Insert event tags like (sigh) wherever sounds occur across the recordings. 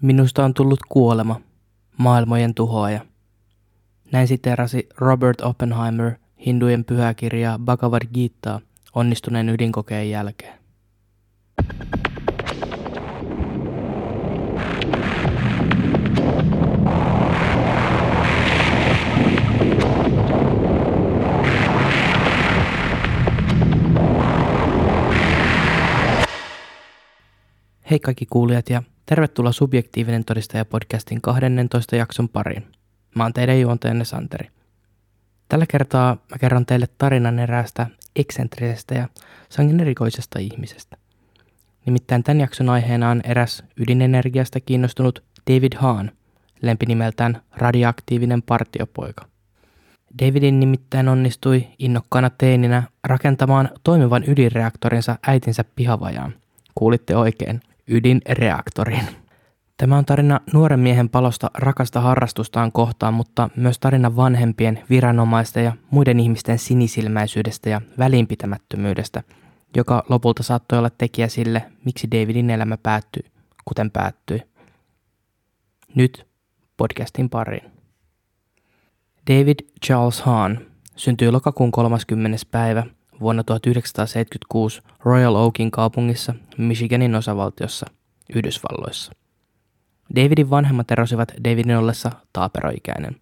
Minusta on tullut kuolema, maailmojen tuhoaja. Näin siteerasi Robert Oppenheimer hindujen pyhäkirjaa Bhagavad Gitaa onnistuneen ydinkokeen jälkeen. Hei kaikki kuulijat ja tervetuloa Subjektiivinen todistaja podcastin 12 jakson pariin. Mä oon teidän juontajanne Santeri. Tällä kertaa mä kerron teille tarinan eräästä eksentrisestä ja sangen erikoisesta ihmisestä. Nimittäin tämän jakson aiheena on eräs ydinenergiasta kiinnostunut David Hahn, lempinimeltään radioaktiivinen partiopoika. Davidin nimittäin onnistui innokkaana teininä rakentamaan toimivan ydinreaktorinsa äitinsä pihavajaan. Kuulitte oikein, ydinreaktorin. Tämä on tarina nuoren miehen palosta rakasta harrastustaan kohtaan, mutta myös tarina vanhempien, viranomaisten ja muiden ihmisten sinisilmäisyydestä ja välinpitämättömyydestä, joka lopulta saattoi olla tekijä sille, miksi Davidin elämä päättyi, kuten päättyi. Nyt podcastin pariin. David Charles Hahn syntyi lokakuun 30. päivä vuonna 1976 Royal Oakin kaupungissa Michiganin osavaltiossa Yhdysvalloissa. Davidin vanhemmat erosivat Davidin ollessa taaperoikäinen.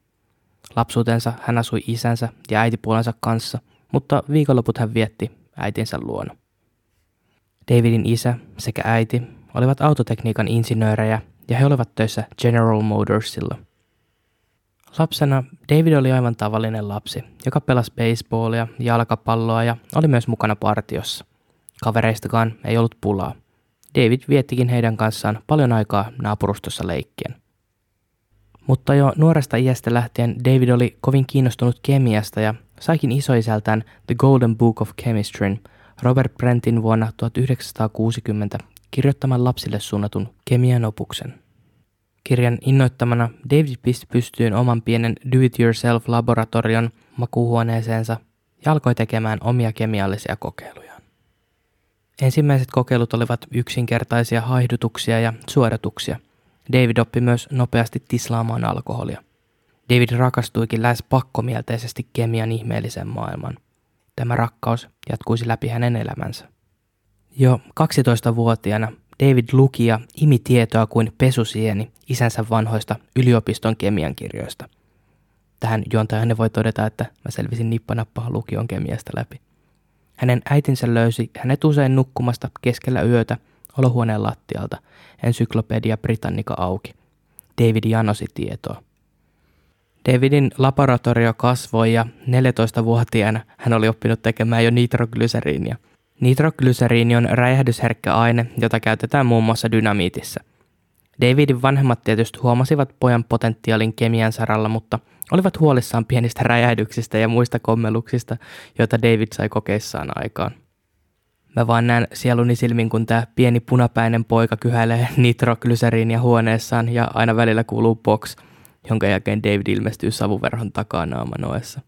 Lapsuutensa hän asui isänsä ja äitipuolensa kanssa, mutta viikonloput hän vietti äitinsä luona. Davidin isä sekä äiti olivat autotekniikan insinöörejä ja he olivat töissä General Motorsilla – Lapsena David oli aivan tavallinen lapsi, joka pelasi baseballia, jalkapalloa ja oli myös mukana partiossa. Kavereistakaan ei ollut pulaa. David viettikin heidän kanssaan paljon aikaa naapurustossa leikkien. Mutta jo nuoresta iästä lähtien David oli kovin kiinnostunut kemiasta ja saikin isoisältään The Golden Book of Chemistry Robert Brentin vuonna 1960 kirjoittaman lapsille suunnatun kemian opuksen. Kirjan innoittamana David pisti pystyyn oman pienen do-it-yourself-laboratorion makuuhuoneeseensa ja alkoi tekemään omia kemiallisia kokeilujaan. Ensimmäiset kokeilut olivat yksinkertaisia haihdutuksia ja suodatuksia. David oppi myös nopeasti tislaamaan alkoholia. David rakastuikin lähes pakkomielteisesti kemian ihmeellisen maailman. Tämä rakkaus jatkuisi läpi hänen elämänsä. Jo 12-vuotiaana David luki ja imi tietoa kuin pesusieni isänsä vanhoista yliopiston kemian kirjoista. Tähän juontajanne voi todeta, että mä selvisin nippanappaa lukion kemiasta läpi. Hänen äitinsä löysi hänet usein nukkumasta keskellä yötä olohuoneen lattialta, ensyklopedia Britannica auki. David janosi tietoa. Davidin laboratorio kasvoi ja 14-vuotiaana hän oli oppinut tekemään jo nitroglyseriinia – Nitroglyseriini on räjähdysherkkä aine, jota käytetään muun muassa dynamiitissa. Davidin vanhemmat tietysti huomasivat pojan potentiaalin kemian saralla, mutta olivat huolissaan pienistä räjähdyksistä ja muista kommeluksista, joita David sai kokeissaan aikaan. Mä vaan näen sieluni silmin, kun tämä pieni punapäinen poika kyhäilee nitroglyseriinia huoneessaan ja aina välillä kuuluu box, jonka jälkeen David ilmestyy savuverhon takaa naamanoessa.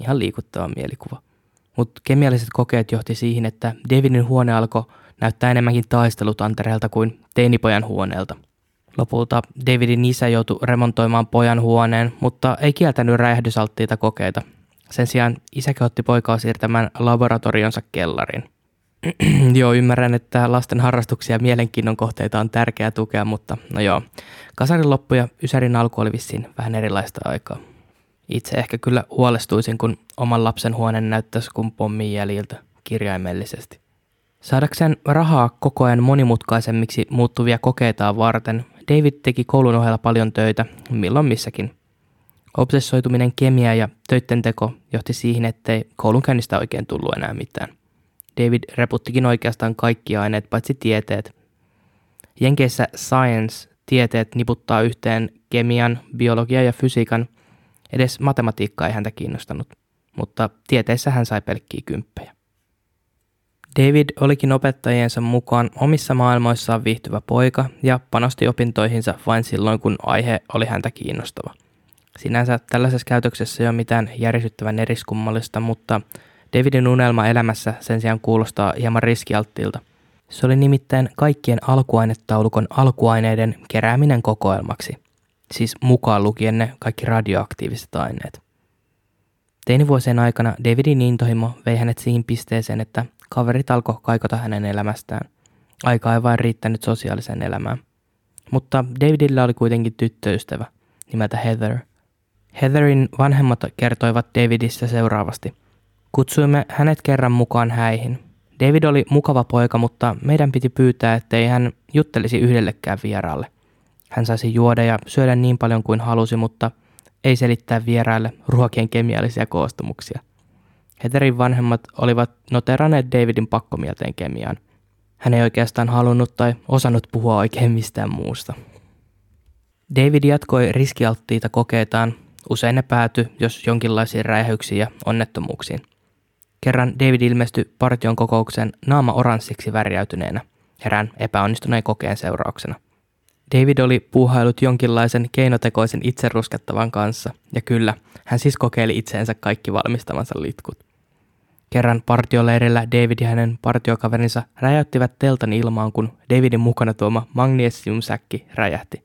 Ihan liikuttava mielikuva. Mutta kemialliset kokeet johti siihen, että Davidin huone alkoi näyttää enemmänkin taistelutantereelta kuin teinipojan huoneelta. Lopulta Davidin isä joutui remontoimaan pojan huoneen, mutta ei kieltänyt räjähdysalttiita kokeita. Sen sijaan isä otti poikaa siirtämään laboratorionsa kellariin. (clears throat) joo, ymmärrän, että lasten harrastuksia ja mielenkiinnon kohteita on tärkeää tukea, mutta no joo. Kasarin loppu ja Ysärin alku oli vissiin vähän erilaista aikaa. Itse ehkä kyllä huolestuisin, kun oman lapsen huone näyttäisi kuin pommin jäljiltä kirjaimellisesti. Saadakseen rahaa koko ajan monimutkaisemmiksi muuttuvia kokeitaan varten, David teki koulun ohella paljon töitä, milloin missäkin. Obsessoituminen kemia ja töitten teko johti siihen, ettei koulunkäynnistä oikein tullut enää mitään. David reputtikin oikeastaan kaikki aineet paitsi tieteet. Jenkeissä science, tieteet niputtaa yhteen kemian, biologian ja fysiikan – Edes matematiikka ei häntä kiinnostanut, mutta tieteissä hän sai pelkkiä kymppejä. David olikin opettajiensa mukaan omissa maailmoissaan viihtyvä poika ja panosti opintoihinsa vain silloin, kun aihe oli häntä kiinnostava. Sinänsä tällaisessa käytöksessä ei ole mitään järisyttävän eriskummallista, mutta Davidin unelma elämässä sen sijaan kuulostaa hieman riskialttiilta. Se oli nimittäin kaikkien alkuainetaulukon alkuaineiden kerääminen kokoelmaksi, siis mukaan lukien ne kaikki radioaktiiviset aineet. Teinivuosien aikana Davidin intohimo vei hänet siihen pisteeseen, että kaverit alkoi kaikota hänen elämästään. Aika ei vain riittänyt sosiaaliseen elämään. Mutta Davidilla oli kuitenkin tyttöystävä nimeltä Heather. Heatherin vanhemmat kertoivat Davidista seuraavasti. Kutsuimme hänet kerran mukaan häihin. David oli mukava poika, mutta meidän piti pyytää, ettei hän juttelisi yhdellekään vieraalle. Hän saisi juoda ja syödä niin paljon kuin halusi, mutta ei selittää vieraille ruokien kemiallisia koostumuksia. Heterin vanhemmat olivat noteranneet Davidin pakkomielteen kemiaan. Hän ei oikeastaan halunnut tai osannut puhua oikein mistään muusta. David jatkoi riskialttiita kokeitaan. Usein ne päätyi, jos jonkinlaisiin räjähyksiin ja onnettomuuksiin. Kerran David ilmestyi partion kokoukseen naama oranssiksi värjäytyneenä, erään epäonnistuneen kokeen seurauksena. David oli puuhailut jonkinlaisen keinotekoisen itseruskettavan kanssa, ja kyllä, hän siis kokeili itseensä kaikki valmistamansa litkut. Kerran partioleirillä David ja hänen partiokaverinsa räjäyttivät teltan ilmaan, kun Davidin mukana tuoma magnesiumsäkki räjähti.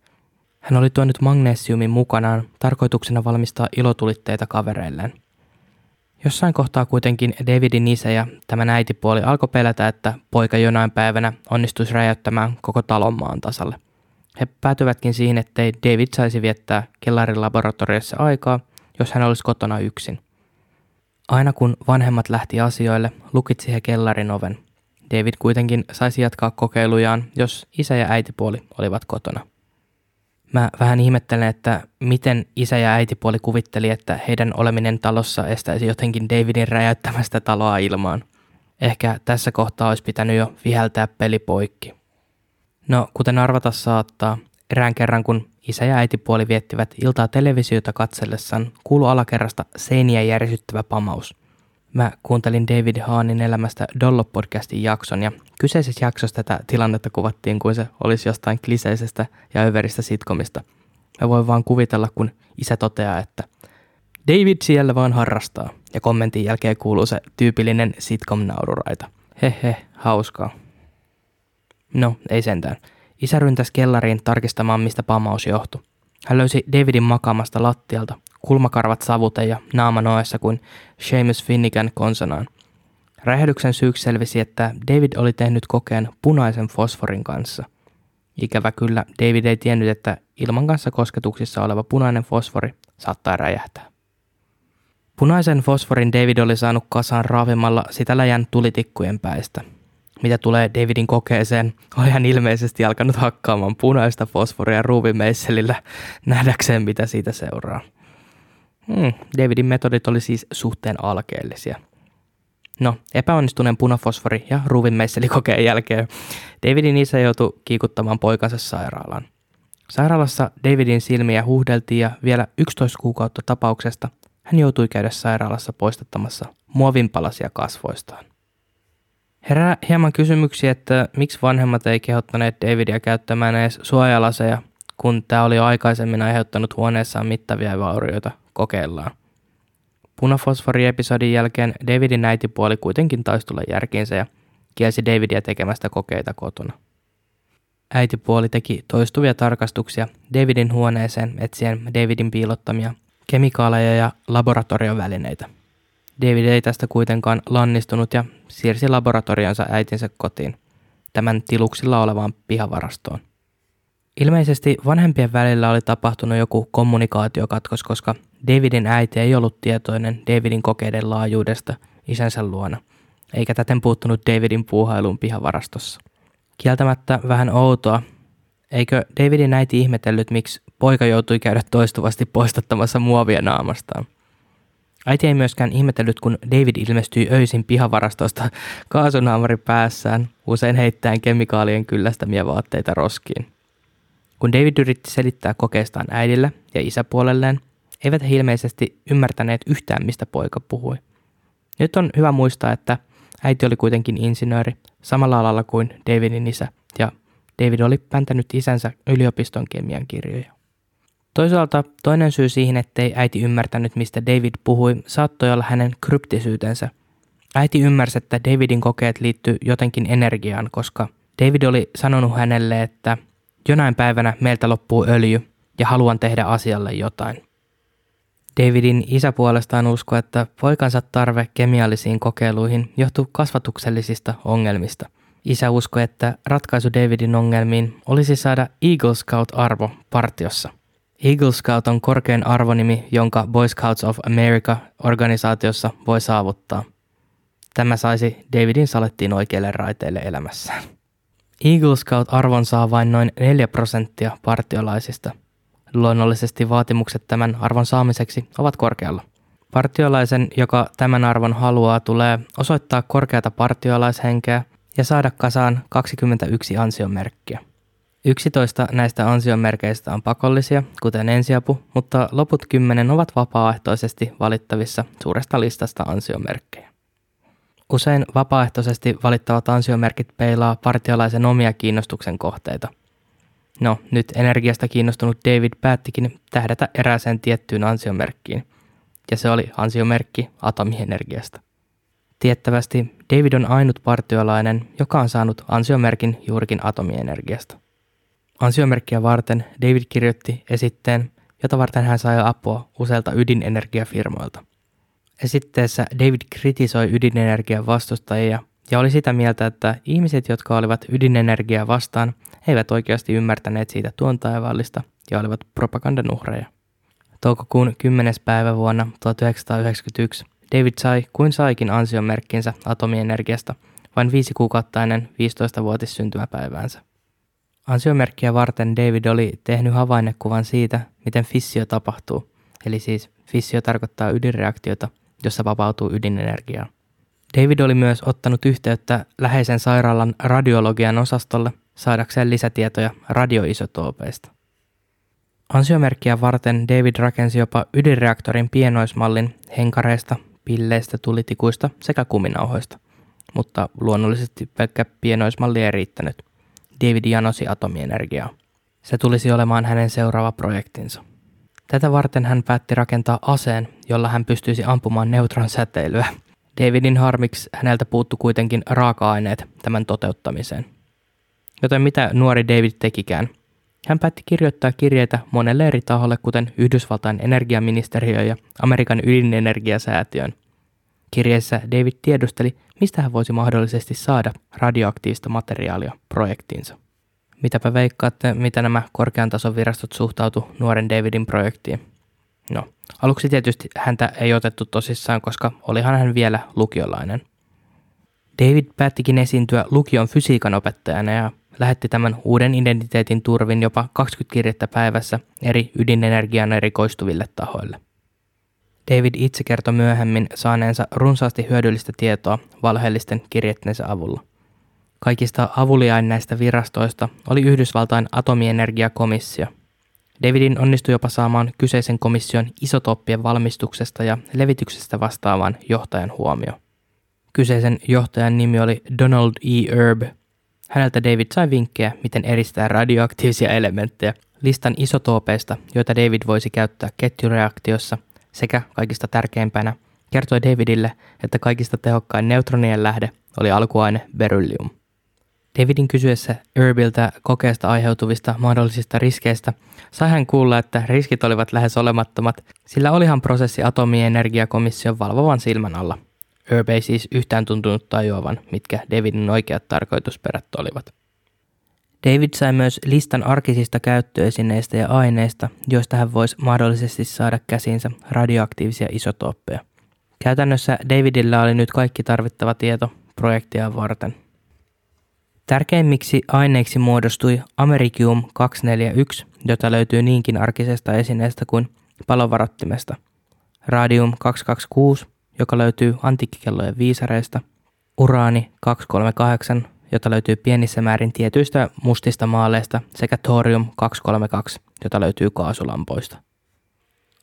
Hän oli tuonut magnesiumin mukanaan tarkoituksena valmistaa ilotulitteita kavereilleen. Jossain kohtaa kuitenkin Davidin isä ja tämän äitipuoli alkoi pelätä, että poika jonain päivänä onnistuisi räjäyttämään koko talon maan tasalle. He päätyvätkin siihen, ettei David saisi viettää kellarin laboratoriossa aikaa, jos hän olisi kotona yksin. Aina kun vanhemmat lähti asioille, lukitsi he kellarin oven. David kuitenkin saisi jatkaa kokeilujaan, jos isä ja äitipuoli olivat kotona. Mä vähän ihmettelen, että miten isä ja äitipuoli kuvitteli, että heidän oleminen talossa estäisi jotenkin Davidin räjäyttämästä taloa ilmaan. Ehkä tässä kohtaa olisi pitänyt jo viheltää peli poikki. No, kuten arvata saattaa, erään kerran kun isä ja äitipuoli viettivät iltaa televisiota katsellessaan, kuului alakerrasta seiniä järisyttävä pamaus. Mä kuuntelin David Haanin elämästä Dollop-podcastin jakson ja kyseisessä jaksossa tätä tilannetta kuvattiin kuin se olisi jostain kliseisestä ja överistä sitkomista. Mä voin vaan kuvitella, kun isä toteaa, että David siellä vaan harrastaa ja kommentin jälkeen kuuluu se tyypillinen sitcom-naururaita. Hehe, hauskaa. No, ei sentään. Isä ryntäsi kellariin tarkistamaan, mistä pamaus johtui. Hän löysi Davidin makaamasta lattialta, kulmakarvat savute ja naama noessa kuin Seamus Finnegan konsanaan. Räjähdyksen syyksi selvisi, että David oli tehnyt kokeen punaisen fosforin kanssa. Ikävä kyllä, David ei tiennyt, että ilman kanssa kosketuksissa oleva punainen fosfori saattaa räjähtää. Punaisen fosforin David oli saanut kasaan raavimalla sitä läjän tulitikkujen päistä – mitä tulee Davidin kokeeseen, oli hän ilmeisesti alkanut hakkaamaan punaista fosforia ruuvimeisselillä nähdäkseen, mitä siitä seuraa. Hmm, Davidin metodit oli siis suhteen alkeellisia. No, epäonnistuneen punafosfori ja ruuvimeisselikokeen jälkeen Davidin isä joutui kiikuttamaan poikansa sairaalaan. Sairaalassa Davidin silmiä huuhdeltiin ja vielä 11 kuukautta tapauksesta hän joutui käydä sairaalassa poistattamassa muovinpalasia kasvoistaan. Herää hieman kysymyksiä, että miksi vanhemmat ei kehottaneet Davidia käyttämään edes suojalaseja, kun tämä oli jo aikaisemmin aiheuttanut huoneessaan mittavia vaurioita kokeillaan. Punafosfori-episodin jälkeen Davidin äitipuoli kuitenkin taisi tulla järkiinsä ja kielsi Davidia tekemästä kokeita kotona. Äitipuoli teki toistuvia tarkastuksia Davidin huoneeseen etsien Davidin piilottamia kemikaaleja ja laboratoriovälineitä. David ei tästä kuitenkaan lannistunut ja siirsi laboratorionsa äitinsä kotiin, tämän tiluksilla olevaan pihavarastoon. Ilmeisesti vanhempien välillä oli tapahtunut joku kommunikaatiokatkos, koska Davidin äiti ei ollut tietoinen Davidin kokeiden laajuudesta isänsä luona, eikä täten puuttunut Davidin puuhailuun pihavarastossa. Kieltämättä vähän outoa, eikö Davidin äiti ihmetellyt, miksi poika joutui käydä toistuvasti poistattamassa muovia naamastaan? Äiti ei myöskään ihmetellyt, kun David ilmestyi öisin pihavarastosta kaasunaamari päässään, usein heittäen kemikaalien kyllästämiä vaatteita roskiin. Kun David yritti selittää kokeestaan äidille ja isäpuolelleen, eivät he ilmeisesti ymmärtäneet yhtään, mistä poika puhui. Nyt on hyvä muistaa, että äiti oli kuitenkin insinööri samalla alalla kuin Davidin isä, ja David oli päntänyt isänsä yliopiston kemian kirjoja. Toisaalta toinen syy siihen, ettei äiti ymmärtänyt, mistä David puhui, saattoi olla hänen kryptisyytensä. Äiti ymmärsi, että Davidin kokeet liittyi jotenkin energiaan, koska David oli sanonut hänelle, että jonain päivänä meiltä loppuu öljy ja haluan tehdä asialle jotain. Davidin isä puolestaan uskoi, että poikansa tarve kemiallisiin kokeiluihin johtuu kasvatuksellisista ongelmista. Isä uskoi, että ratkaisu Davidin ongelmiin olisi saada Eagle Scout-arvo partiossa. Eagle Scout on korkein arvonimi, jonka Boy Scouts of America organisaatiossa voi saavuttaa. Tämä saisi Davidin salettiin oikeille raiteille elämässään. Eagle Scout-arvon saa vain noin 4 prosenttia partiolaisista – Luonnollisesti vaatimukset tämän arvon saamiseksi ovat korkealla. Partiolaisen, joka tämän arvon haluaa, tulee osoittaa korkeata partiolaishenkeä ja saada kasaan 21 ansiomerkkiä. 11 näistä ansiomerkeistä on pakollisia, kuten ensiapu, mutta loput 10 ovat vapaaehtoisesti valittavissa suuresta listasta ansiomerkkejä. Usein vapaaehtoisesti valittavat ansiomerkit peilaa partiolaisen omia kiinnostuksen kohteita – No, nyt energiasta kiinnostunut David päättikin tähdätä erääseen tiettyyn ansiomerkkiin, ja se oli ansiomerkki atomienergiasta. Tiettävästi David on ainut partiolainen, joka on saanut ansiomerkin juurikin atomienergiasta. Ansiomerkkiä varten David kirjoitti esitteen, jota varten hän sai apua useilta ydinenergiafirmoilta. Esitteessä David kritisoi ydinenergian vastustajia ja oli sitä mieltä, että ihmiset, jotka olivat ydinenergiaa vastaan, eivät oikeasti ymmärtäneet siitä tuon taivaallista ja olivat propagandan uhreja. Toukokuun 10. päivä vuonna 1991 David sai kuin saikin ansiomerkkinsä atomienergiasta vain viisi kuukautta ennen 15-vuotis syntymäpäiväänsä. Ansiomerkkiä varten David oli tehnyt havainnekuvan siitä, miten fissio tapahtuu, eli siis fissio tarkoittaa ydinreaktiota, jossa vapautuu ydinenergiaa. David oli myös ottanut yhteyttä läheisen sairaalan radiologian osastolle saadakseen lisätietoja radioisotoopeista. Ansiomerkkiä varten David rakensi jopa ydinreaktorin pienoismallin henkareista, pilleistä, tulitikuista sekä kuminauhoista, mutta luonnollisesti pelkkä pienoismalli ei riittänyt. David janosi atomienergiaa. Se tulisi olemaan hänen seuraava projektinsa. Tätä varten hän päätti rakentaa aseen, jolla hän pystyisi ampumaan neutron säteilyä. Davidin harmiksi häneltä puuttu kuitenkin raaka-aineet tämän toteuttamiseen. Joten mitä nuori David tekikään? Hän päätti kirjoittaa kirjeitä monelle eri taholle, kuten Yhdysvaltain energiaministeriö ja Amerikan ydinenergiasäätiön. Kirjeessä David tiedusteli, mistä hän voisi mahdollisesti saada radioaktiivista materiaalia projektiinsa. Mitäpä veikkaatte, mitä nämä korkean tason virastot suhtautu nuoren Davidin projektiin? No, aluksi tietysti häntä ei otettu tosissaan, koska olihan hän vielä lukiolainen. David päättikin esiintyä lukion fysiikan opettajana ja lähetti tämän uuden identiteetin turvin jopa 20 kirjettä päivässä eri ydinenergian erikoistuville tahoille. David itse kertoi myöhemmin saaneensa runsaasti hyödyllistä tietoa valheellisten kirjetteensä avulla. Kaikista avuliain näistä virastoista oli Yhdysvaltain atomienergiakomissio. Davidin onnistui jopa saamaan kyseisen komission isotoppien valmistuksesta ja levityksestä vastaavan johtajan huomio. Kyseisen johtajan nimi oli Donald E. Erb – Häneltä David sai vinkkejä, miten eristää radioaktiivisia elementtejä, listan isotoopeista, joita David voisi käyttää ketjureaktiossa, sekä kaikista tärkeimpänä kertoi Davidille, että kaikista tehokkain neutronien lähde oli alkuaine beryllium. Davidin kysyessä Erbiltä kokeesta aiheutuvista mahdollisista riskeistä, sai hän kuulla, että riskit olivat lähes olemattomat, sillä olihan prosessi atomienergiakomission valvovan silmän alla – Herb ei siis yhtään tuntunut tajuavan, mitkä Davidin oikeat tarkoitusperät olivat. David sai myös listan arkisista käyttöesineistä ja aineista, joista hän voisi mahdollisesti saada käsinsä radioaktiivisia isotooppeja. Käytännössä Davidilla oli nyt kaikki tarvittava tieto projektia varten. Tärkeimmiksi aineiksi muodostui Americium 241, jota löytyy niinkin arkisesta esineestä kuin palovarottimesta, Radium 226, joka löytyy antiikkikellojen viisareista, uraani 238, jota löytyy pienissä määrin tietyistä mustista maaleista, sekä thorium 232, jota löytyy kaasulampoista.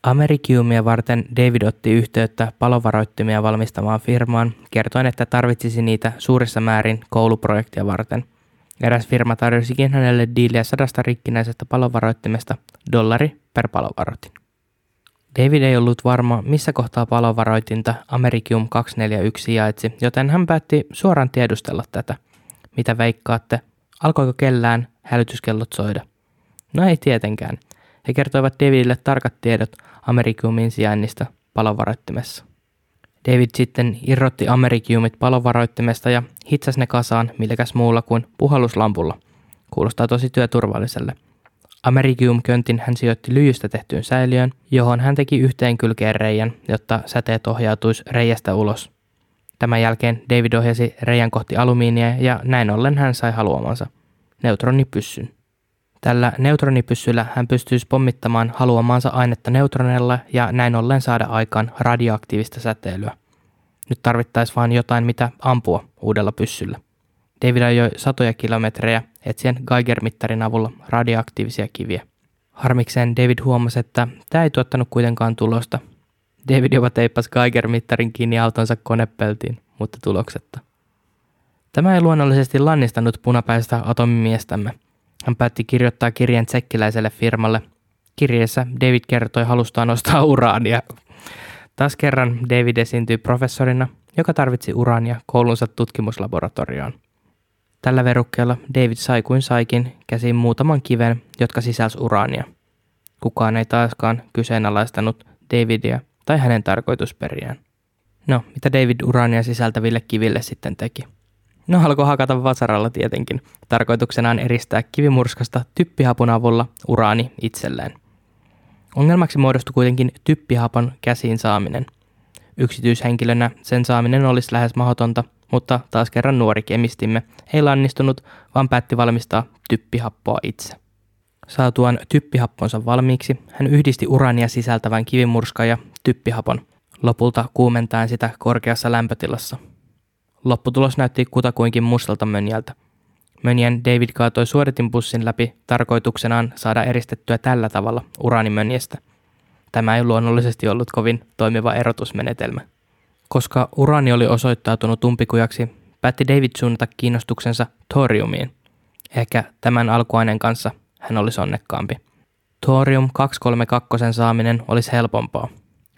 Amerikiumia varten David otti yhteyttä palovaroittimia valmistamaan firmaan, kertoen, että tarvitsisi niitä suurissa määrin kouluprojektia varten. Eräs firma tarjosikin hänelle diiliä sadasta rikkinäisestä palovaroittimesta dollari per palovaroitin. David ei ollut varma, missä kohtaa palovaroitinta Americium 241 sijaitsi, joten hän päätti suoraan tiedustella tätä. Mitä veikkaatte? Alkoiko kellään hälytyskellot soida? No ei tietenkään. He kertoivat Davidille tarkat tiedot Americiumin sijainnista palovaroittimessa. David sitten irrotti Americiumit palovaroittimesta ja hitsasi ne kasaan millekäs muulla kuin puhalluslampulla. Kuulostaa tosi työturvalliselle. Americium-köntin hän sijoitti lyijystä tehtyyn säiliöön, johon hän teki yhteen kylkeen reijän, jotta säteet ohjautuisi reiästä ulos. Tämän jälkeen David ohjasi reijän kohti alumiinia ja näin ollen hän sai haluamansa, neutronipyssyn. Tällä neutronipyssyllä hän pystyisi pommittamaan haluamaansa ainetta neutronella ja näin ollen saada aikaan radioaktiivista säteilyä. Nyt tarvittaisiin vain jotain, mitä ampua uudella pyssyllä. David ajoi satoja kilometrejä etsien Geiger-mittarin avulla radioaktiivisia kiviä. Harmikseen David huomasi, että tämä ei tuottanut kuitenkaan tulosta. David jopa teippasi Geiger-mittarin kiinni autonsa konepeltiin, mutta tuloksetta. Tämä ei luonnollisesti lannistanut punapäistä atomimiestämme – hän päätti kirjoittaa kirjeen tsekkiläiselle firmalle. Kirjeessä David kertoi halustaan ostaa uraania. Taas kerran David esiintyi professorina, joka tarvitsi uraania koulunsa tutkimuslaboratorioon. Tällä verukkeella David sai kuin saikin käsiin muutaman kiven, jotka sisälsi uraania. Kukaan ei taaskaan kyseenalaistanut Davidia tai hänen tarkoitusperiään. No, mitä David uraania sisältäville kiville sitten teki? No alkoi hakata vasaralla tietenkin, tarkoituksenaan eristää kivimurskasta typpihapun avulla uraani itselleen. Ongelmaksi muodostui kuitenkin typpihapon käsiin saaminen. Yksityishenkilönä sen saaminen olisi lähes mahdotonta, mutta taas kerran nuori kemistimme ei lannistunut, vaan päätti valmistaa typpihappoa itse. Saatuaan typpihapponsa valmiiksi, hän yhdisti urania sisältävän kivimurskan ja typpihapon, lopulta kuumentaen sitä korkeassa lämpötilassa – Lopputulos näytti kutakuinkin mustalta mönjältä. Mönjen David kaatoi suodatinpussin läpi tarkoituksenaan saada eristettyä tällä tavalla uraanimönjestä. Tämä ei luonnollisesti ollut kovin toimiva erotusmenetelmä. Koska uraani oli osoittautunut umpikujaksi, päätti David suunnata kiinnostuksensa thoriumiin. Ehkä tämän alkuaineen kanssa hän olisi onnekkaampi. Thorium 232 saaminen olisi helpompaa.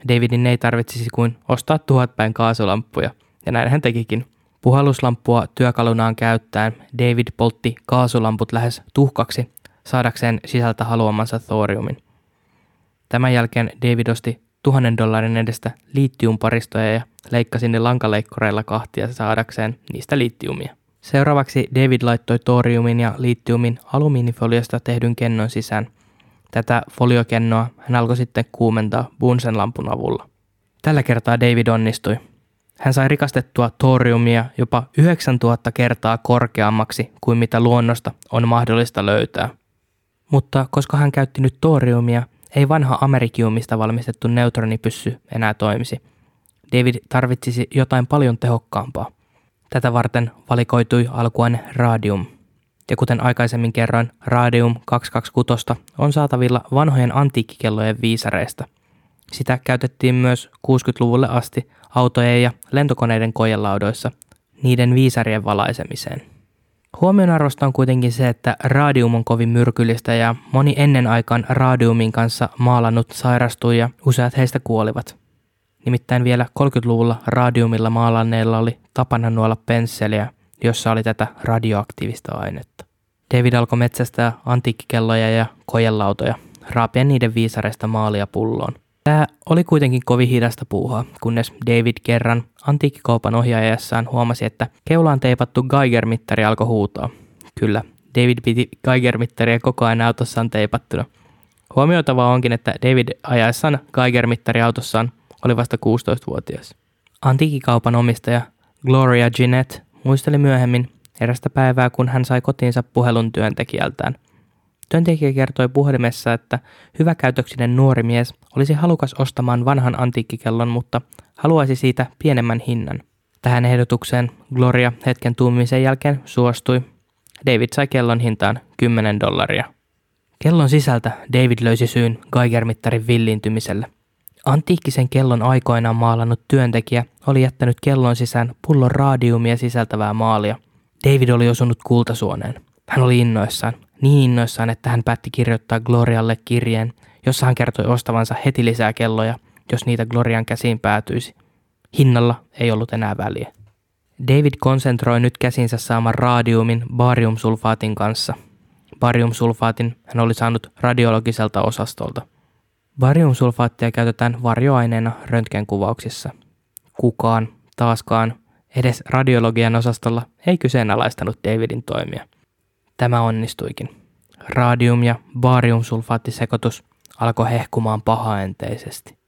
Davidin ei tarvitsisi kuin ostaa tuhat päin kaasulamppuja, ja näin hän tekikin. Puhalluslampua työkalunaan käyttäen David poltti kaasulamput lähes tuhkaksi saadakseen sisältä haluamansa thoriumin. Tämän jälkeen David osti tuhannen dollarin edestä liittiumparistoja ja leikkasi ne lankaleikkoreilla kahtia saadakseen niistä liittiumia. Seuraavaksi David laittoi toriumin ja liittiumin alumiinifoliosta tehdyn kennon sisään. Tätä foliokennoa hän alkoi sitten kuumentaa Bunsen lampun avulla. Tällä kertaa David onnistui – hän sai rikastettua toriumia jopa 9000 kertaa korkeammaksi kuin mitä luonnosta on mahdollista löytää. Mutta koska hän käytti nyt toriumia, ei vanha amerikiumista valmistettu neutronipyssy enää toimisi. David tarvitsisi jotain paljon tehokkaampaa. Tätä varten valikoitui alkuaine radium. Ja kuten aikaisemmin kerroin, radium 226 on saatavilla vanhojen antiikkikellojen viisareista. Sitä käytettiin myös 60-luvulle asti autojen ja lentokoneiden kojelaudoissa niiden viisarien valaisemiseen. Huomionarvosta on kuitenkin se, että radium on kovin myrkyllistä ja moni ennen aikaan radiumin kanssa maalannut sairastui ja useat heistä kuolivat. Nimittäin vielä 30-luvulla radiumilla maalanneilla oli tapana nuolla pensseliä, jossa oli tätä radioaktiivista ainetta. David alkoi metsästää antiikkikelloja ja kojelautoja, raapien niiden viisareista maalia pulloon. Tämä oli kuitenkin kovin hidasta puuhaa, kunnes David kerran antiikkikaupan ohjaajassaan huomasi, että keulaan teipattu Geiger-mittari alkoi huutaa. Kyllä, David piti Geiger-mittaria koko ajan autossaan teipattuna. Huomioitavaa onkin, että David ajaessaan Geiger-mittari autossaan oli vasta 16-vuotias. Antiikkikaupan omistaja Gloria Jeanette muisteli myöhemmin erästä päivää, kun hän sai kotiinsa puhelun työntekijältään – Työntekijä kertoi puhelimessa, että hyväkäytöksinen nuori mies olisi halukas ostamaan vanhan antiikkikellon, mutta haluaisi siitä pienemmän hinnan. Tähän ehdotukseen Gloria hetken tuumisen jälkeen suostui. David sai kellon hintaan 10 dollaria. Kellon sisältä David löysi syyn Geiger-mittarin villiintymiselle. Antiikkisen kellon aikoinaan maalannut työntekijä oli jättänyt kellon sisään pullon radiumia sisältävää maalia. David oli osunut kultasuoneen. Hän oli innoissaan. niin innoissaan, että hän päätti kirjoittaa Glorialle kirjeen, jossa hän kertoi ostavansa heti lisää kelloja, jos niitä Glorian käsiin päätyisi. Hinnalla ei ollut enää väliä. David konsentroi nyt käsinsä saaman radiumin bariumsulfaatin kanssa. Bariumsulfaatin hän oli saanut radiologiselta osastolta. Bariumsulfaattia käytetään varjoaineena röntgenkuvauksissa. Kukaan, taaskaan, edes radiologian osastolla ei kyseenalaistanut Davidin toimia. Tämä onnistuikin. Radium- ja bariumsulfaattisekoitus alkoi hehkumaan pahaenteisesti.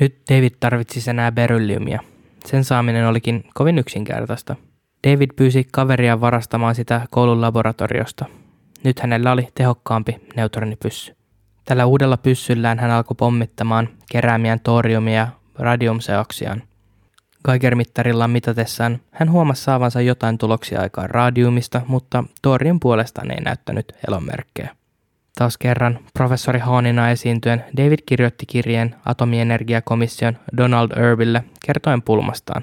Nyt David tarvitsi enää berylliumia. Sen saaminen olikin kovin yksinkertaista. David pyysi kaveria varastamaan sitä koulun laboratoriosta. Nyt hänellä oli tehokkaampi neutronipyssy. Tällä uudella pyssyllään hän alkoi pommittamaan keräämiään toriumia radiumseoksiaan. Geiger-mittarillaan mitatessaan hän huomasi saavansa jotain tuloksia aikaan radiumista, mutta torium puolestaan ei näyttänyt elonmerkkejä. Taas kerran professori Haanina esiintyen David kirjoitti kirjeen atomienergiakomission Donald Erbille kertoen pulmastaan.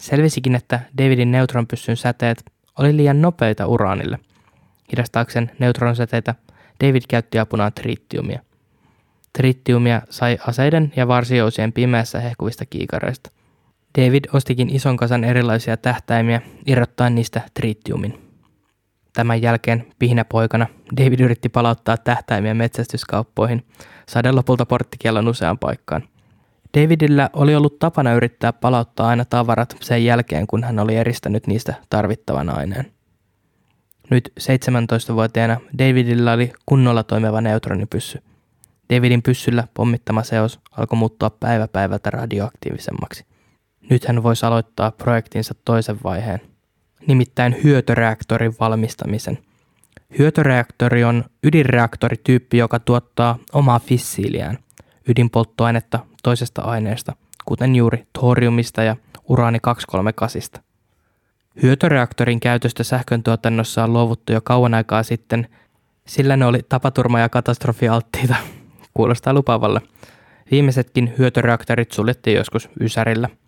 Selvisikin, että Davidin neutronpyssyn säteet oli liian nopeita uraanille. Hidastaakseen neutronsäteitä David käytti apunaan tritiumia. Tritiumia sai aseiden ja varsiousien pimeässä hehkuvista kiikareista. David ostikin ison kasan erilaisia tähtäimiä irrottaen niistä tritiumin. Tämän jälkeen pihnäpoikana David yritti palauttaa tähtäimiä metsästyskauppoihin, saaden lopulta porttikielon useaan paikkaan. Davidillä oli ollut tapana yrittää palauttaa aina tavarat sen jälkeen, kun hän oli eristänyt niistä tarvittavan aineen. Nyt 17-vuotiaana Davidilla oli kunnolla toimiva neutronipyssy. Davidin pyssyllä pommittama seos alkoi muuttua päivä päivältä radioaktiivisemmaksi. Nyt hän voisi aloittaa projektinsa toisen vaiheen – nimittäin hyötyreaktorin valmistamisen. Hyötyreaktori on ydinreaktorityyppi, joka tuottaa omaa fissiiliään, ydinpolttoainetta toisesta aineesta, kuten juuri thoriumista ja uraani 238. Hyötyreaktorin käytöstä sähköntuotannossa on luovuttu jo kauan aikaa sitten, sillä ne oli tapaturma- ja katastrofialttiita. (laughs) Kuulostaa lupavalle. Viimeisetkin hyötyreaktorit suljettiin joskus Ysärillä –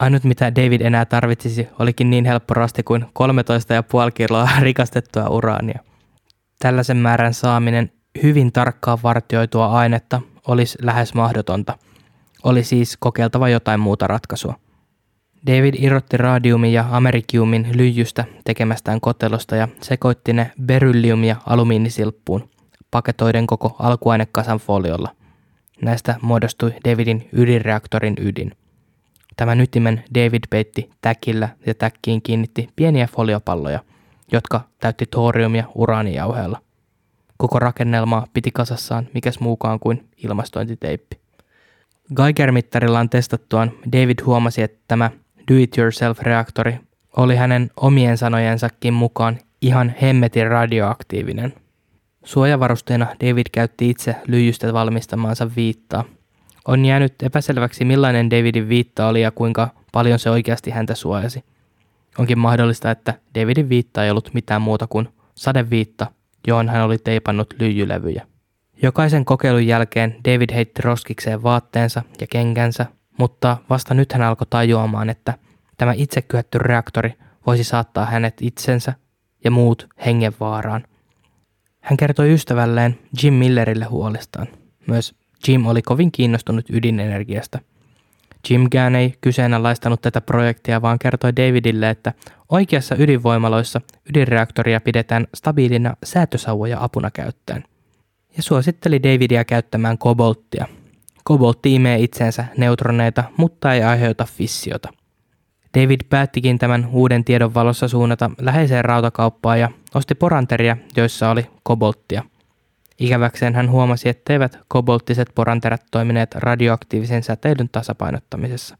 Ainut mitä David enää tarvitsisi olikin niin helppo rasti kuin 13,5 kiloa (laughs) rikastettua uraania. Tällaisen määrän saaminen hyvin tarkkaan vartioitua ainetta olisi lähes mahdotonta. Oli siis kokeiltava jotain muuta ratkaisua. David irrotti radiumin ja amerikiumin lyijystä tekemästään kotelosta ja sekoitti ne beryllium- ja alumiinisilppuun, paketoiden koko alkuainekasan foliolla. Näistä muodostui Davidin ydinreaktorin ydin. Tämän ytimen David peitti täkillä ja täkkiin kiinnitti pieniä foliopalloja, jotka täytti thoriumia uraanijauheella. Koko rakennelmaa piti kasassaan mikäs muukaan kuin ilmastointiteippi. Geiger-mittarillaan testattuaan David huomasi, että tämä do-it-yourself-reaktori oli hänen omien sanojensakin mukaan ihan hemmetin radioaktiivinen. Suojavarusteena David käytti itse lyijystä valmistamaansa viittaa – on jäänyt epäselväksi millainen Davidin viitta oli ja kuinka paljon se oikeasti häntä suojasi. Onkin mahdollista, että Davidin viitta ei ollut mitään muuta kuin sadeviitta, johon hän oli teipannut lyijylevyjä. Jokaisen kokeilun jälkeen David heitti roskikseen vaatteensa ja kenkänsä, mutta vasta nyt hän alkoi tajuamaan, että tämä itsekyötty reaktori voisi saattaa hänet itsensä ja muut hengenvaaraan. Hän kertoi ystävälleen Jim Millerille huolestaan. Myös Jim oli kovin kiinnostunut ydinenergiasta. Jimkään ei kyseenalaistanut tätä projektia, vaan kertoi Davidille, että oikeassa ydinvoimaloissa ydinreaktoria pidetään stabiilina säätösauvoja apuna käyttöön. Ja suositteli Davidia käyttämään kobolttia. Koboltti imee itseensä neutroneita, mutta ei aiheuta fissiota. David päättikin tämän uuden tiedon valossa suunnata läheiseen rautakauppaan ja osti poranteria, joissa oli kobolttia – Ikäväkseen hän huomasi, etteivät kobolttiset poranterät toimineet radioaktiivisen säteilyn tasapainottamisessa.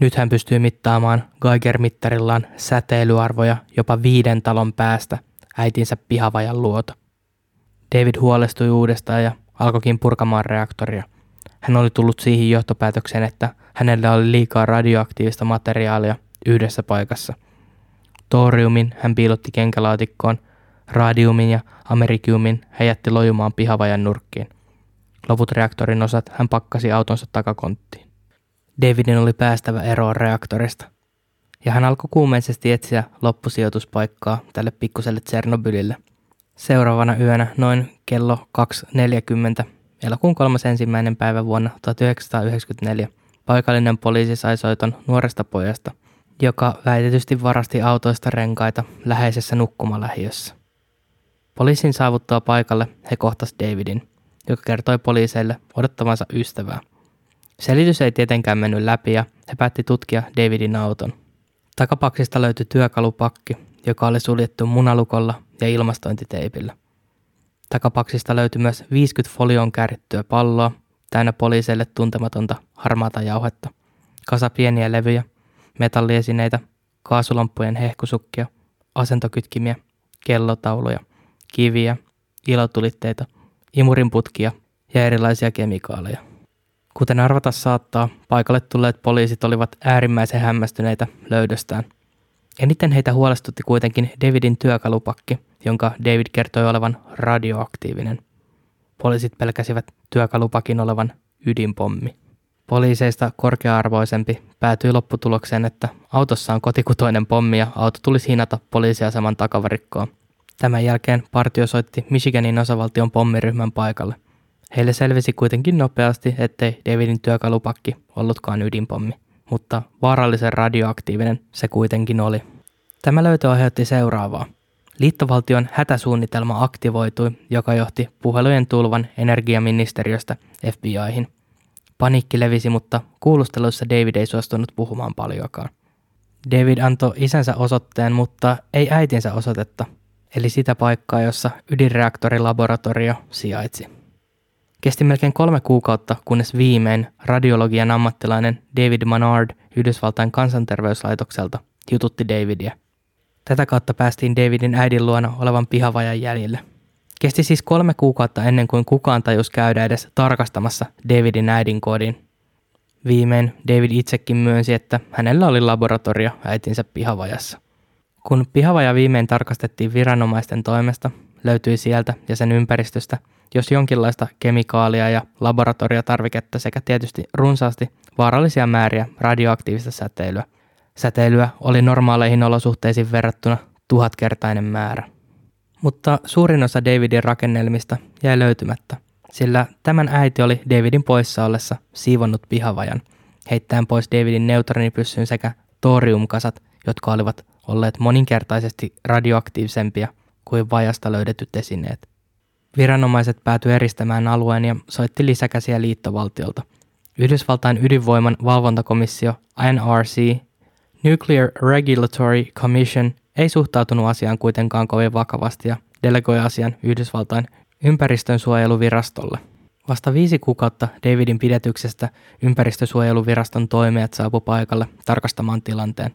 Nyt hän pystyy mittaamaan Geiger-mittarillaan säteilyarvoja jopa viiden talon päästä äitinsä pihavajan luota. David huolestui uudestaan ja alkoikin purkamaan reaktoria. Hän oli tullut siihen johtopäätökseen, että hänellä oli liikaa radioaktiivista materiaalia yhdessä paikassa. Toriumin hän piilotti kenkälaatikkoon – Radiumin ja amerikiumin hän jätti lojumaan pihavajan nurkkiin. Loput reaktorin osat hän pakkasi autonsa takakonttiin. Davidin oli päästävä eroon reaktorista. Ja hän alkoi kuumeisesti etsiä loppusijoituspaikkaa tälle pikkuselle Tsernobylille. Seuraavana yönä noin kello 2.40 elokuun ensimmäinen päivä vuonna 1994 paikallinen poliisi sai soiton nuoresta pojasta, joka väitetysti varasti autoista renkaita läheisessä nukkumalähiössä. Poliisin saavuttua paikalle he kohtas Davidin, joka kertoi poliiseille odottavansa ystävää. Selitys ei tietenkään mennyt läpi ja he päätti tutkia Davidin auton. Takapaksista löytyi työkalupakki, joka oli suljettu munalukolla ja ilmastointiteipillä. Takapaksista löytyi myös 50 folioon käärittyä palloa, täynnä poliiseille tuntematonta harmaata jauhetta, kasa pieniä levyjä, metalliesineitä, kaasulamppujen hehkusukkia, asentokytkimiä, kellotauluja, kiviä, ilotulitteita, imurinputkia ja erilaisia kemikaaleja. Kuten arvata saattaa, paikalle tulleet poliisit olivat äärimmäisen hämmästyneitä löydöstään. Eniten heitä huolestutti kuitenkin Davidin työkalupakki, jonka David kertoi olevan radioaktiivinen. Poliisit pelkäsivät työkalupakin olevan ydinpommi. Poliiseista korkea-arvoisempi päätyi lopputulokseen, että autossa on kotikutoinen pommi ja auto tulisi hinata poliisiaseman takavarikkoon. Tämän jälkeen partio soitti Michiganin osavaltion pommiryhmän paikalle. Heille selvisi kuitenkin nopeasti, ettei Davidin työkalupakki ollutkaan ydinpommi, mutta vaarallisen radioaktiivinen se kuitenkin oli. Tämä löytö aiheutti seuraavaa. Liittovaltion hätäsuunnitelma aktivoitui, joka johti puhelujen tulvan energiaministeriöstä FBIhin. Paniikki levisi, mutta kuulusteluissa David ei suostunut puhumaan paljoakaan. David antoi isänsä osoitteen, mutta ei äitinsä osoitetta, eli sitä paikkaa, jossa ydinreaktorilaboratorio sijaitsi. Kesti melkein kolme kuukautta, kunnes viimein radiologian ammattilainen David Manard Yhdysvaltain kansanterveyslaitokselta jututti Davidia – Tätä kautta päästiin Davidin äidin luona olevan pihavajan jäljille. Kesti siis kolme kuukautta ennen kuin kukaan tajus käydä edes tarkastamassa Davidin äidin kodin. Viimein David itsekin myönsi, että hänellä oli laboratorio äitinsä pihavajassa. Kun pihavaja viimein tarkastettiin viranomaisten toimesta, löytyi sieltä ja sen ympäristöstä jos jonkinlaista kemikaalia ja laboratoriotarviketta sekä tietysti runsaasti vaarallisia määriä radioaktiivista säteilyä, Säteilyä oli normaaleihin olosuhteisiin verrattuna tuhatkertainen määrä. Mutta suurin osa Davidin rakennelmista jäi löytymättä, sillä tämän äiti oli Davidin poissa ollessa siivonnut pihavajan, heittäen pois Davidin neutronipyssyn sekä toriumkasat, jotka olivat olleet moninkertaisesti radioaktiivisempia kuin vajasta löydetyt esineet. Viranomaiset päätyi eristämään alueen ja soitti lisäkäsiä liittovaltiolta. Yhdysvaltain ydinvoiman valvontakomissio NRC Nuclear Regulatory Commission ei suhtautunut asiaan kuitenkaan kovin vakavasti ja delegoi asian Yhdysvaltain ympäristönsuojeluvirastolle. Vasta viisi kuukautta Davidin pidätyksestä ympäristösuojeluviraston toimijat saapu paikalle tarkastamaan tilanteen.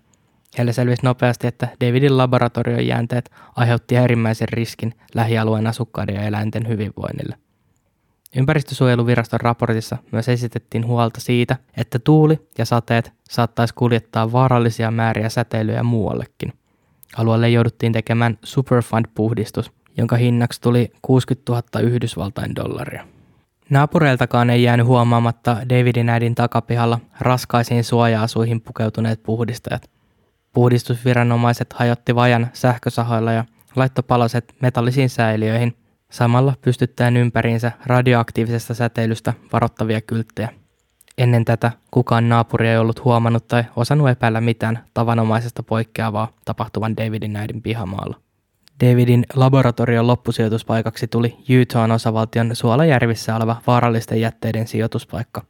Heille selvisi nopeasti, että Davidin laboratorion jäänteet aiheutti äärimmäisen riskin lähialueen asukkaiden ja eläinten hyvinvoinnille. Ympäristösuojeluviraston raportissa myös esitettiin huolta siitä, että tuuli ja sateet saattaisi kuljettaa vaarallisia määriä säteilyjä muuallekin. Alueelle jouduttiin tekemään Superfund-puhdistus, jonka hinnaksi tuli 60 000 Yhdysvaltain dollaria. Naapureiltakaan ei jäänyt huomaamatta Davidin äidin takapihalla raskaisiin suoja-asuihin pukeutuneet puhdistajat. Puhdistusviranomaiset hajotti vajan sähkösahoilla ja laittoi paloset metallisiin säiliöihin – samalla pystyttäen ympäriinsä radioaktiivisesta säteilystä varoittavia kylttejä. Ennen tätä kukaan naapuri ei ollut huomannut tai osannut epäillä mitään tavanomaisesta poikkeavaa tapahtuvan Davidin äidin pihamaalla. Davidin laboratorion loppusijoituspaikaksi tuli Utahn osavaltion Suolajärvissä oleva vaarallisten jätteiden sijoituspaikka.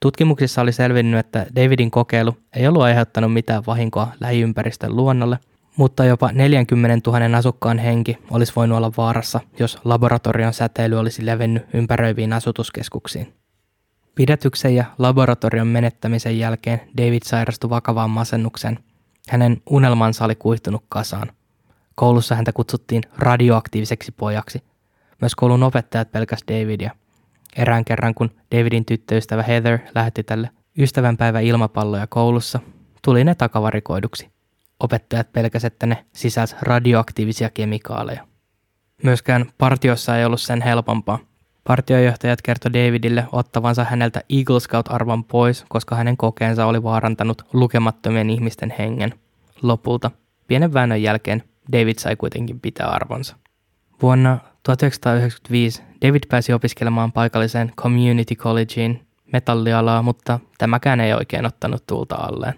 Tutkimuksissa oli selvinnyt, että Davidin kokeilu ei ollut aiheuttanut mitään vahinkoa lähiympäristön luonnolle – mutta jopa 40 000 asukkaan henki olisi voinut olla vaarassa, jos laboratorion säteily olisi levennyt ympäröiviin asutuskeskuksiin. Pidätyksen ja laboratorion menettämisen jälkeen David sairastui vakavaan masennukseen. Hänen unelmansa oli kuihtunut kasaan. Koulussa häntä kutsuttiin radioaktiiviseksi pojaksi. Myös koulun opettajat pelkäs Davidia. Erään kerran, kun Davidin tyttöystävä Heather lähetti tälle ystävänpäivä ilmapalloja koulussa, tuli ne takavarikoiduksi. Opettajat pelkäsivät, että ne sisälsi radioaktiivisia kemikaaleja. Myöskään partiossa ei ollut sen helpompaa. Partiojohtajat kertoi Davidille ottavansa häneltä Eagle Scout-arvon pois, koska hänen kokeensa oli vaarantanut lukemattomien ihmisten hengen. Lopulta, pienen väännön jälkeen, David sai kuitenkin pitää arvonsa. Vuonna 1995 David pääsi opiskelemaan paikalliseen Community Collegeen metallialaa, mutta tämäkään ei oikein ottanut tuulta alleen.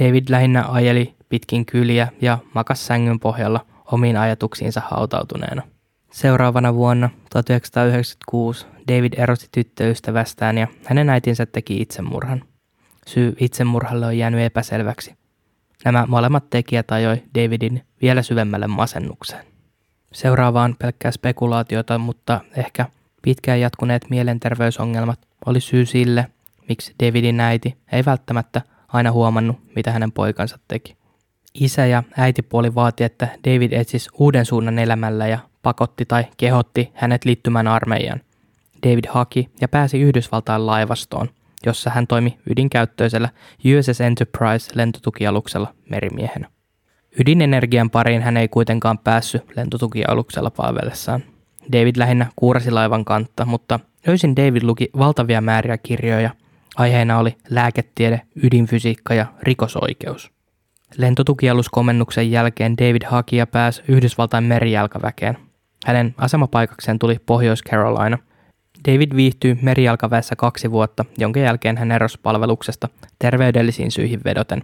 David lähinnä ajeli pitkin kyliä ja makas sängyn pohjalla omiin ajatuksiinsa hautautuneena. Seuraavana vuonna 1996 David erosi tyttöystävästään ja hänen äitinsä teki itsemurhan. Syy itsemurhalle on jäänyt epäselväksi. Nämä molemmat tekijät ajoi Davidin vielä syvemmälle masennukseen. Seuraavaan pelkkää spekulaatiota, mutta ehkä pitkään jatkuneet mielenterveysongelmat oli syy sille, miksi Davidin äiti ei välttämättä aina huomannut, mitä hänen poikansa teki. Isä ja äitipuoli vaati, että David etsisi uuden suunnan elämällä ja pakotti tai kehotti hänet liittymään armeijaan. David haki ja pääsi Yhdysvaltain laivastoon, jossa hän toimi ydinkäyttöisellä USS Enterprise lentotukialuksella merimiehenä. Ydinenergian pariin hän ei kuitenkaan päässyt lentotukialuksella palvellessaan. David lähinnä kuurasi laivan kantta, mutta löysin David luki valtavia määriä kirjoja. Aiheena oli lääketiede, ydinfysiikka ja rikosoikeus. Lentotukialuskomennuksen jälkeen David haki ja pääsi Yhdysvaltain merijalkaväkeen. Hänen asemapaikakseen tuli Pohjois-Carolina. David viihtyi merijalkaväessä kaksi vuotta, jonka jälkeen hän erosi palveluksesta terveydellisiin syihin vedoten.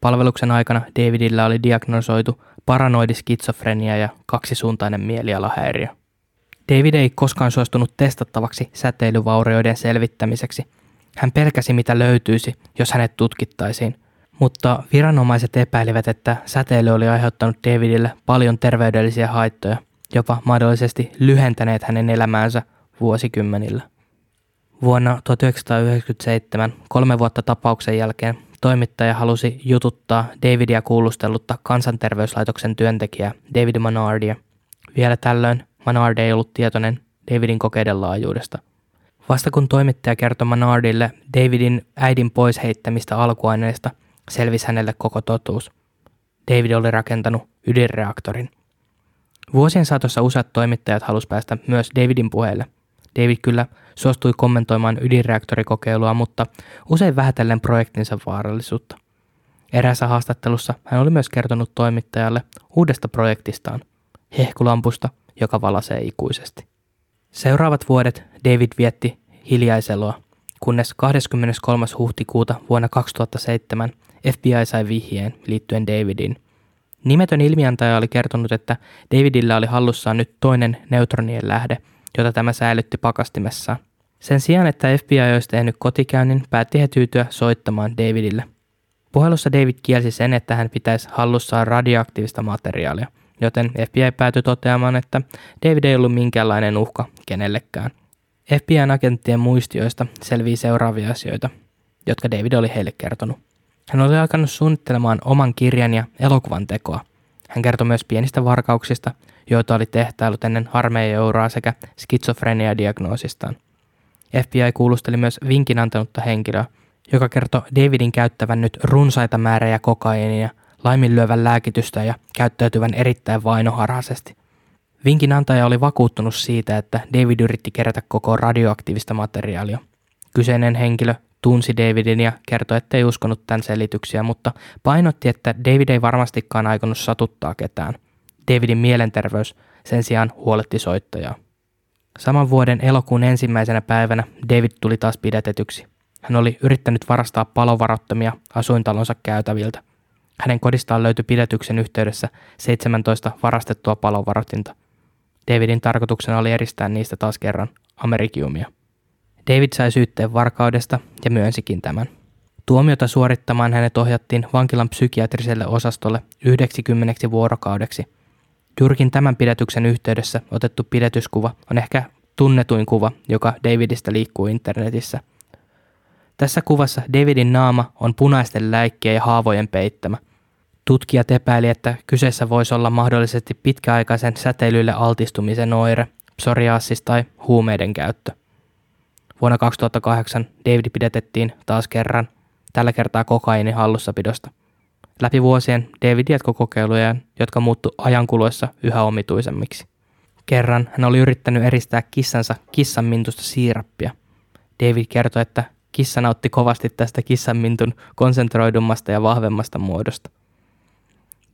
Palveluksen aikana Davidillä oli diagnosoitu paranoidiskitsofrenia ja kaksisuuntainen mielialahäiriö. David ei koskaan suostunut testattavaksi säteilyvaurioiden selvittämiseksi. Hän pelkäsi mitä löytyisi, jos hänet tutkittaisiin. Mutta viranomaiset epäilivät, että säteily oli aiheuttanut Davidille paljon terveydellisiä haittoja, jopa mahdollisesti lyhentäneet hänen elämäänsä vuosikymmenillä. Vuonna 1997, kolme vuotta tapauksen jälkeen, toimittaja halusi jututtaa Davidia kuulustellutta kansanterveyslaitoksen työntekijää David Manardia. Vielä tällöin Manard ei ollut tietoinen Davidin kokeiden laajuudesta. Vasta kun toimittaja kertoi Manardille Davidin äidin pois heittämistä alkuaineista, selvisi hänelle koko totuus. David oli rakentanut ydinreaktorin. Vuosien saatossa useat toimittajat halusivat päästä myös Davidin puheelle. David kyllä suostui kommentoimaan ydinreaktorikokeilua, mutta usein vähätellen projektinsa vaarallisuutta. Eräässä haastattelussa hän oli myös kertonut toimittajalle uudesta projektistaan, hehkulampusta, joka valasee ikuisesti. Seuraavat vuodet David vietti hiljaiseloa, kunnes 23. huhtikuuta vuonna 2007 FBI sai vihjeen liittyen Davidin. Nimetön ilmiantaja oli kertonut, että Davidillä oli hallussaan nyt toinen neutronien lähde, jota tämä säilytti pakastimessaan. Sen sijaan, että FBI olisi tehnyt kotikäynnin, päätti he tyytyä soittamaan Davidille. Puhelussa David kielsi sen, että hän pitäisi hallussaan radioaktiivista materiaalia, joten FBI päätyi toteamaan, että David ei ollut minkäänlainen uhka kenellekään. FBIn agenttien muistioista selvii seuraavia asioita, jotka David oli heille kertonut. Hän oli alkanut suunnittelemaan oman kirjan ja elokuvan tekoa. Hän kertoi myös pienistä varkauksista, joita oli tehtailut ennen harmeijauraa sekä skitsofrenia-diagnoosistaan. FBI kuulusteli myös vinkin antanutta henkilöä, joka kertoi Davidin käyttävän nyt runsaita määriä kokaiinia, laiminlyövän lääkitystä ja käyttäytyvän erittäin vainoharhaisesti. Vinkin antaja oli vakuuttunut siitä, että David yritti kerätä koko radioaktiivista materiaalia. Kyseinen henkilö tunsi Davidin ja kertoi, ettei uskonut tämän selityksiä, mutta painotti, että David ei varmastikaan aikonut satuttaa ketään. Davidin mielenterveys sen sijaan huoletti soittajaa. Saman vuoden elokuun ensimmäisenä päivänä David tuli taas pidetetyksi. Hän oli yrittänyt varastaa palovarottomia asuintalonsa käytäviltä. Hänen kodistaan löytyi pidetyksen yhteydessä 17 varastettua palovarotinta. Davidin tarkoituksena oli eristää niistä taas kerran Amerikiumia. David sai syytteen varkaudesta ja myönsikin tämän. Tuomiota suorittamaan hänet ohjattiin vankilan psykiatriselle osastolle 90 vuorokaudeksi. Juurikin tämän pidätyksen yhteydessä otettu pidätyskuva on ehkä tunnetuin kuva, joka Davidista liikkuu internetissä. Tässä kuvassa Davidin naama on punaisten läikkien ja haavojen peittämä. Tutkijat epäili, että kyseessä voisi olla mahdollisesti pitkäaikaisen säteilylle altistumisen oire, psoriasis tai huumeiden käyttö. Vuonna 2008 David pidätettiin taas kerran, tällä kertaa kokainin hallussapidosta. Läpi vuosien David jatkoi kokeilujaan, jotka muuttu ajankuluessa yhä omituisemmiksi. Kerran hän oli yrittänyt eristää kissansa kissanmintusta siirappia. David kertoi, että kissa nautti kovasti tästä kissanmintun konsentroidummasta ja vahvemmasta muodosta.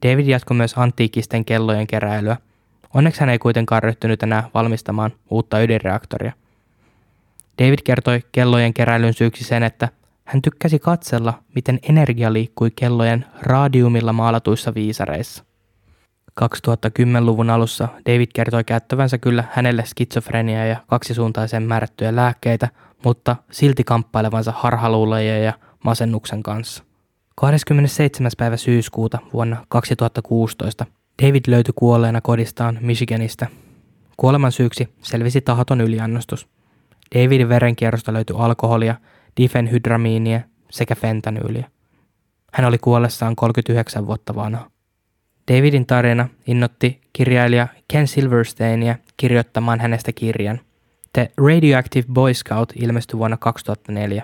David jatkoi myös antiikisten kellojen keräilyä. Onneksi hän ei kuitenkaan ryhtynyt enää valmistamaan uutta ydinreaktoria. David kertoi kellojen keräilyn syyksi sen, että hän tykkäsi katsella, miten energia liikkui kellojen radiumilla maalatuissa viisareissa. 2010-luvun alussa David kertoi käyttävänsä kyllä hänelle skitsofreniaa ja kaksisuuntaisen määrättyjä lääkkeitä, mutta silti kamppailevansa harhaluuleja ja masennuksen kanssa. 27. päivä syyskuuta vuonna 2016 David löytyi kuolleena kodistaan Michiganista. Kuoleman syyksi selvisi tahaton yliannostus. Davidin verenkierrosta löytyi alkoholia, difenhydramiinia sekä fentanyyliä. Hän oli kuollessaan 39 vuotta vanha. Davidin tarina innotti kirjailija Ken Silversteinia kirjoittamaan hänestä kirjan. The Radioactive Boy Scout ilmestyi vuonna 2004.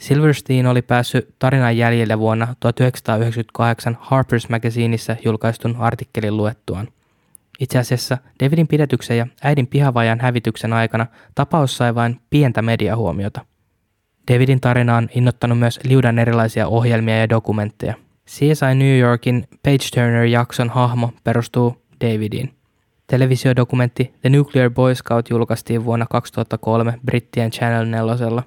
Silverstein oli päässyt tarinan jäljelle vuonna 1998 Harper's Magazineissa julkaistun artikkelin luettuaan. Itse asiassa Davidin pidätyksen ja äidin pihavajan hävityksen aikana tapaus sai vain pientä mediahuomiota. Davidin tarina on innottanut myös liudan erilaisia ohjelmia ja dokumentteja. CSI New Yorkin Page Turner-jakson hahmo perustuu Davidiin. Televisiodokumentti The Nuclear Boy Scout julkaistiin vuonna 2003 Brittien Channel 4.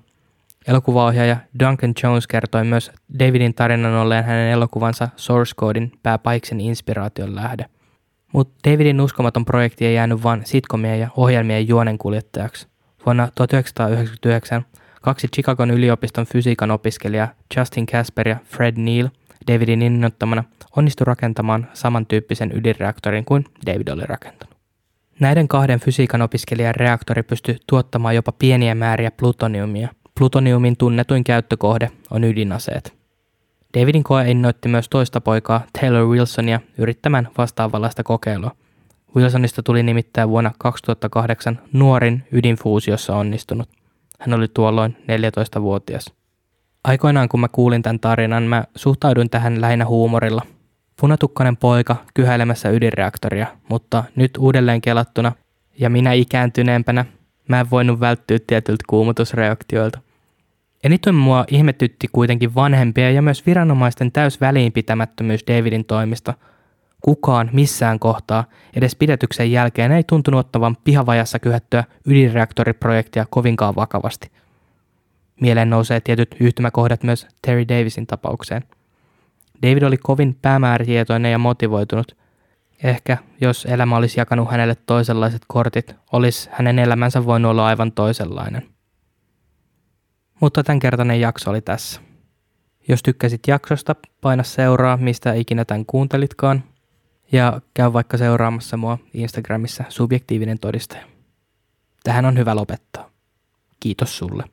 Elokuvaohjaaja Duncan Jones kertoi myös Davidin tarinan olleen hänen elokuvansa Source Codein pääpaiksen inspiraation lähde. Mutta Davidin uskomaton projekti ei jäänyt vain sitkomien ja ohjelmien juonenkuljettajaksi. Vuonna 1999 kaksi Chicagon yliopiston fysiikan opiskelijaa Justin Casper ja Fred Neal Davidin innoittamana onnistui rakentamaan samantyyppisen ydinreaktorin kuin David oli rakentanut. Näiden kahden fysiikan opiskelijan reaktori pystyi tuottamaan jopa pieniä määriä plutoniumia – Plutoniumin tunnetuin käyttökohde on ydinaseet. Davidin koe innoitti myös toista poikaa Taylor Wilsonia yrittämään vastaavanlaista kokeilua. Wilsonista tuli nimittäin vuonna 2008 nuorin ydinfuusiossa onnistunut. Hän oli tuolloin 14-vuotias. Aikoinaan kun mä kuulin tämän tarinan, mä suhtauduin tähän lähinnä huumorilla. Punatukkainen poika kyhäilemässä ydinreaktoria, mutta nyt uudelleen kelattuna ja minä ikääntyneempänä Mä en voinut välttyä tietyiltä kuumutusreaktioilta. Eniten mua ihmetytti kuitenkin vanhempia ja myös viranomaisten täys väliinpitämättömyys Davidin toimista. Kukaan missään kohtaa, edes pidätyksen jälkeen, ei tuntunut ottavan pihavajassa kyhättyä ydinreaktoriprojektia kovinkaan vakavasti. Mieleen nousee tietyt yhtymäkohdat myös Terry Davisin tapaukseen. David oli kovin päämäärätietoinen ja motivoitunut – Ehkä jos elämä olisi jakanut hänelle toisenlaiset kortit, olisi hänen elämänsä voinut olla aivan toisenlainen. Mutta tämänkertainen jakso oli tässä. Jos tykkäsit jaksosta, paina seuraa, mistä ikinä tämän kuuntelitkaan. Ja käy vaikka seuraamassa mua Instagramissa subjektiivinen todistaja. Tähän on hyvä lopettaa. Kiitos sulle.